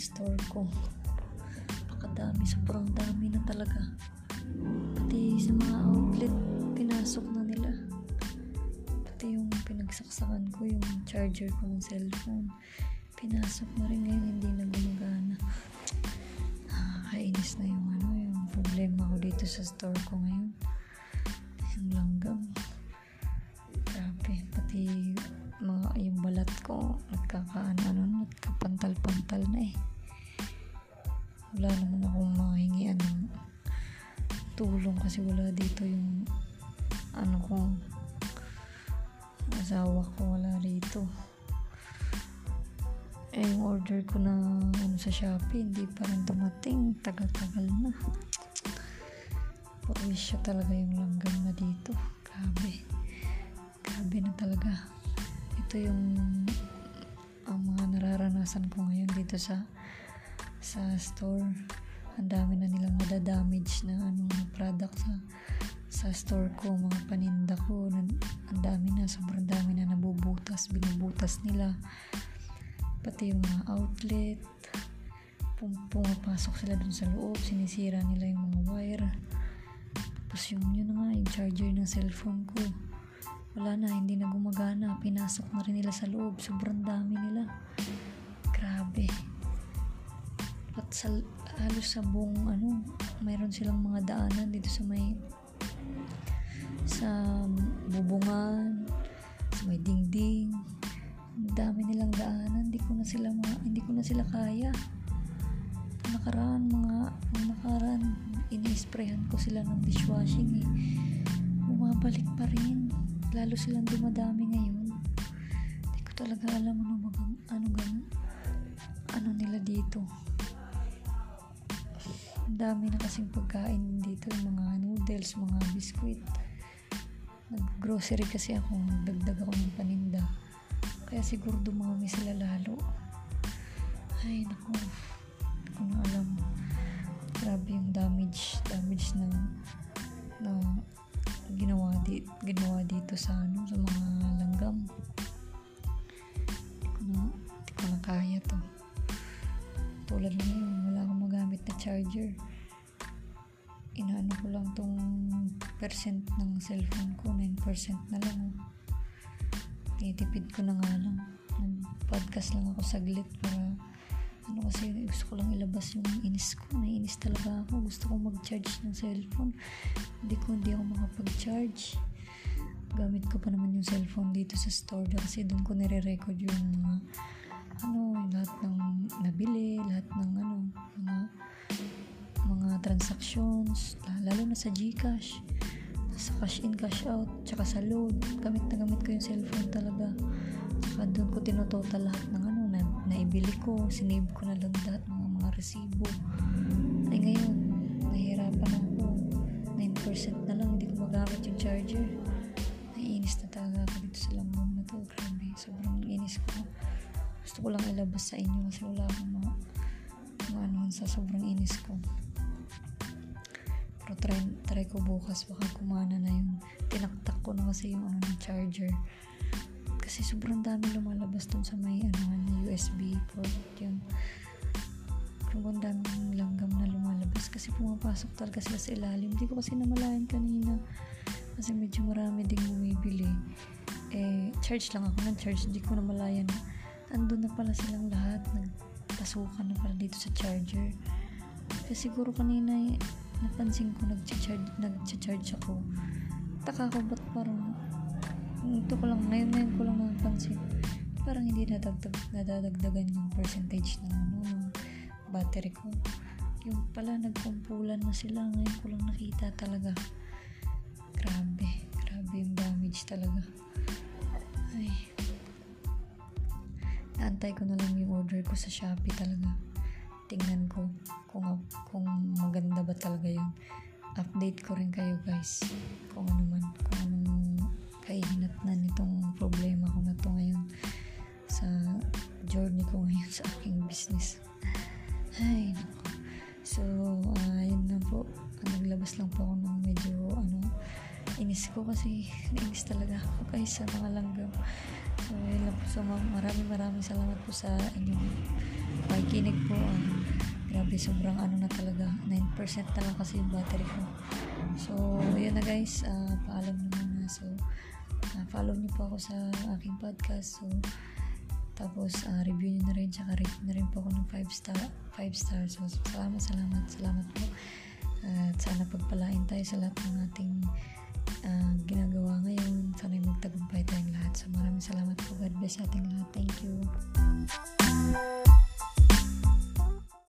store ko. Pakadami, sobrang dami na talaga. Pati sa mga outlet, pinasok na nila. Pati yung pinagsaksakan ko, yung charger ko ng cellphone. Pinasok na rin ngayon, hindi na gumagana. Nakakainis na yung ano, yung problema ko dito sa store ko ngayon. Yung langgam. Grabe, pati mga yung balat ko nagkakaano ano, nagkapantal-pantal na eh. Wala naman akong mahingian ng tulong kasi wala dito yung ano kong asawa ko wala rito. Eh, yung order ko na ano sa Shopee, hindi pa rin dumating. Tagal-tagal na. Purwisya talaga yung langgam na dito. Grabe. Grabe na talaga. Ito yung ang mga nararanasan ko ngayon dito sa sa store. Ang dami na nilang nadadamage na ano na product sa sa store ko, mga paninda ko. Nan- Ang dami na, sobrang dami na nabubutas, binubutas nila. Pati yung mga outlet. Pum pumapasok sila dun sa loob, sinisira nila yung mga wire. Tapos yung yun na nga, yung charger ng cellphone ko. Wala na, hindi na gumagana. Pinasok na rin nila sa loob. Sobrang dami nila. Grabe. At sa, halos sa buong ano, mayroon silang mga daanan dito sa may sa bubungan, sa may dingding. Ang dami nilang daanan. Hindi ko na sila mga, hindi ko na sila kaya. Nakaraan mga, nakaraan, ini-sprayhan ko sila ng dishwashing eh. Bumabalik pa rin. Lalo silang dumadami ngayon. Hindi ko talaga alam ano ano gan, ano nila dito. Dami na kasing pagkain dito, yung mga noodles, mga biskuit. Nag-grocery kasi ako, nagdagdag ako ng paninda. Kaya siguro dumami sila lalo. Ay, naku. Hindi ko na alam. Grabe yung damage, damage na na ginawa di, ginawa dito sa ano sa mga langgam. Hindi ko na, hindi ko na kaya to. Tulad na yun, magamit na charger. Inaano ko lang tong percent ng cellphone ko, 9% na lang. Tinitipid ko na nga lang. Nag-podcast lang ako saglit para ano kasi gusto ko lang ilabas yung inis ko. Naiinis talaga ako. Gusto ko mag-charge ng cellphone. Hindi ko hindi ako makapag-charge. Gamit ko pa naman yung cellphone dito sa store kasi doon ko nire-record yung mga ano, lahat ng nabili, lahat ng ano, mga transactions, lalo na sa GCash, sa cash in, cash out, tsaka sa load. Gamit na gamit ko yung cellphone talaga. Tsaka doon ko tinototal lahat ng ano, na, naibili ko, sinave ko na lang lahat ng mga resibo. Ay ngayon, nahihirapan ako. 9% na lang, hindi ko magamit yung charger. Naiinis na talaga ako dito sa langgam na to. Grabe, sobrang inis ko. Gusto ko lang ilabas sa inyo kasi wala akong mga, mga ano sa sobrang inis ko. Pero try, try ko bukas baka kumana na yung tinaktak ko na kasi yung ano ng charger. Kasi sobrang dami lumalabas dun sa may ano USB port yun. Sobrang daming langgam na lumalabas kasi pumapasok talaga sila sa ilalim. Hindi ko kasi namalayan kanina kasi medyo marami ding bumibili. Eh, charge lang ako ng charge. Hindi ko namalayan na andun na pala silang lahat. Nagpasukan na pala dito sa charger. Kasi siguro kanina eh, napansin ko nag-charge, nag-charge ako. Taka ko ba't parang ito ko lang, ngayon ngayon ko lang napansin. Parang hindi nadagdag, nadadagdagan yung percentage ng ano, ng battery ko. Yung pala nagkumpulan na sila, ngayon ko lang nakita talaga. Grabe, grabe yung damage talaga. Ay. Naantay ko na lang yung order ko sa Shopee talaga. Tingnan ko kung, kung maganda ba talaga yun. Update ko rin kayo guys. Kung ano man, kung anong kahinat na nitong problema ko na to ngayon sa journey ko ngayon sa aking business. Ay, naku. So, uh, yun na po. Naglabas lang po ako ng medyo, ano, inis ko kasi nainis talaga ako guys sa mga langgam. So, yun lang po. So, ma- maraming maraming salamat po sa inyong nakikinig po. ah, grabe, sobrang ano na talaga. 9% na lang kasi yung battery ko. So, yun na guys. ah, paalam na muna. So, ah, follow niyo po ako sa aking podcast. So, tapos, ah, review niyo na rin. Tsaka rate na rin po ako ng 5 star. 5 stars. So, salamat, salamat, salamat po. At sana pagpalain tayo sa lahat ng ating ah, ginagawa ngayon. Sana magtagumpay tayong lahat. So, maraming salamat po. God bless sa ating lahat. Thank you.